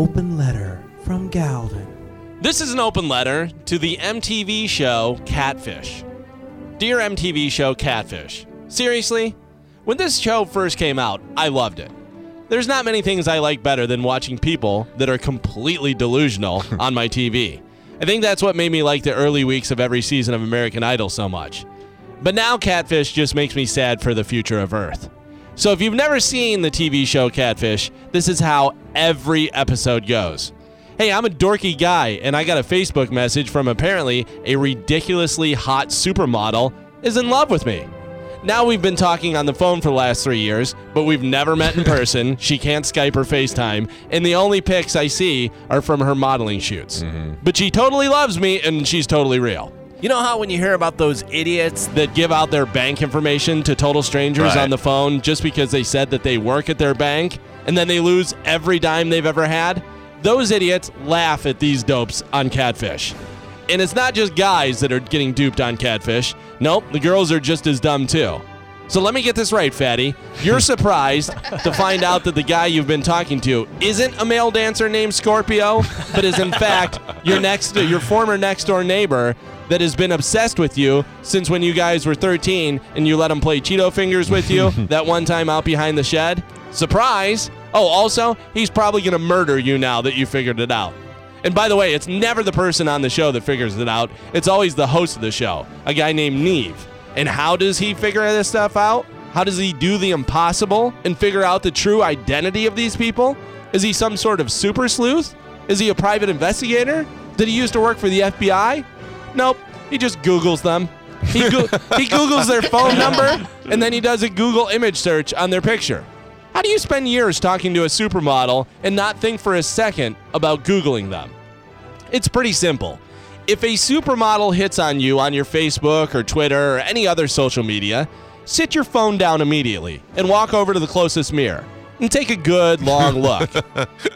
Open letter from Galvin. This is an open letter to the MTV show Catfish. Dear MTV show Catfish, seriously, when this show first came out, I loved it. There's not many things I like better than watching people that are completely delusional on my TV. I think that's what made me like the early weeks of every season of American Idol so much. But now Catfish just makes me sad for the future of Earth. So if you've never seen the TV show Catfish, this is how every episode goes. Hey, I'm a dorky guy, and I got a Facebook message from apparently a ridiculously hot supermodel is in love with me. Now we've been talking on the phone for the last three years, but we've never met in person. she can't Skype or FaceTime, and the only pics I see are from her modeling shoots. Mm-hmm. But she totally loves me, and she's totally real. You know how when you hear about those idiots that give out their bank information to total strangers Right. on the phone just because they said that they work at their bank and then they lose every dime they've ever had? Those idiots laugh at these dopes on Catfish. And it's not just guys that are getting duped on Catfish. Nope, the girls are just as dumb too. So let me get this right, Fatty. You're surprised to find out that the guy you've been talking to isn't a male dancer named Scorpio, but is in fact your next your former next door neighbor that has been obsessed with you since when you guys were 13 and you let him play Cheeto fingers with you that one time out behind the shed. Surprise! Oh, also, he's probably going to murder you now that you figured it out. And by the way, it's never the person on the show that figures it out. It's always the host of the show, a guy named Nev. And how does he figure this stuff out? How does he do the impossible and figure out the true identity of these people? Is he some sort of super sleuth? Is he a private investigator? Did he used to work for the FBI? Nope. He just Googles them. He, go- he Googles their phone number and then he does a Google image search on their picture. How do you spend years talking to a supermodel and not think for a second about Googling them? It's pretty simple. If a supermodel hits on you on your Facebook or Twitter or any other social media, sit your phone down immediately and walk over to the closest mirror and take a good long look.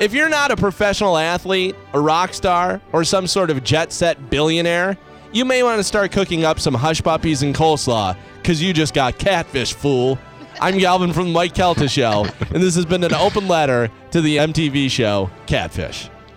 if you're not a professional athlete, a rock star, or some sort of jet set billionaire, you may want to start cooking up some hush puppies and coleslaw because you just got catfish, fool. I'm Galvin from the Mike Calta Show, and this has been an open letter to the MTV show Catfish.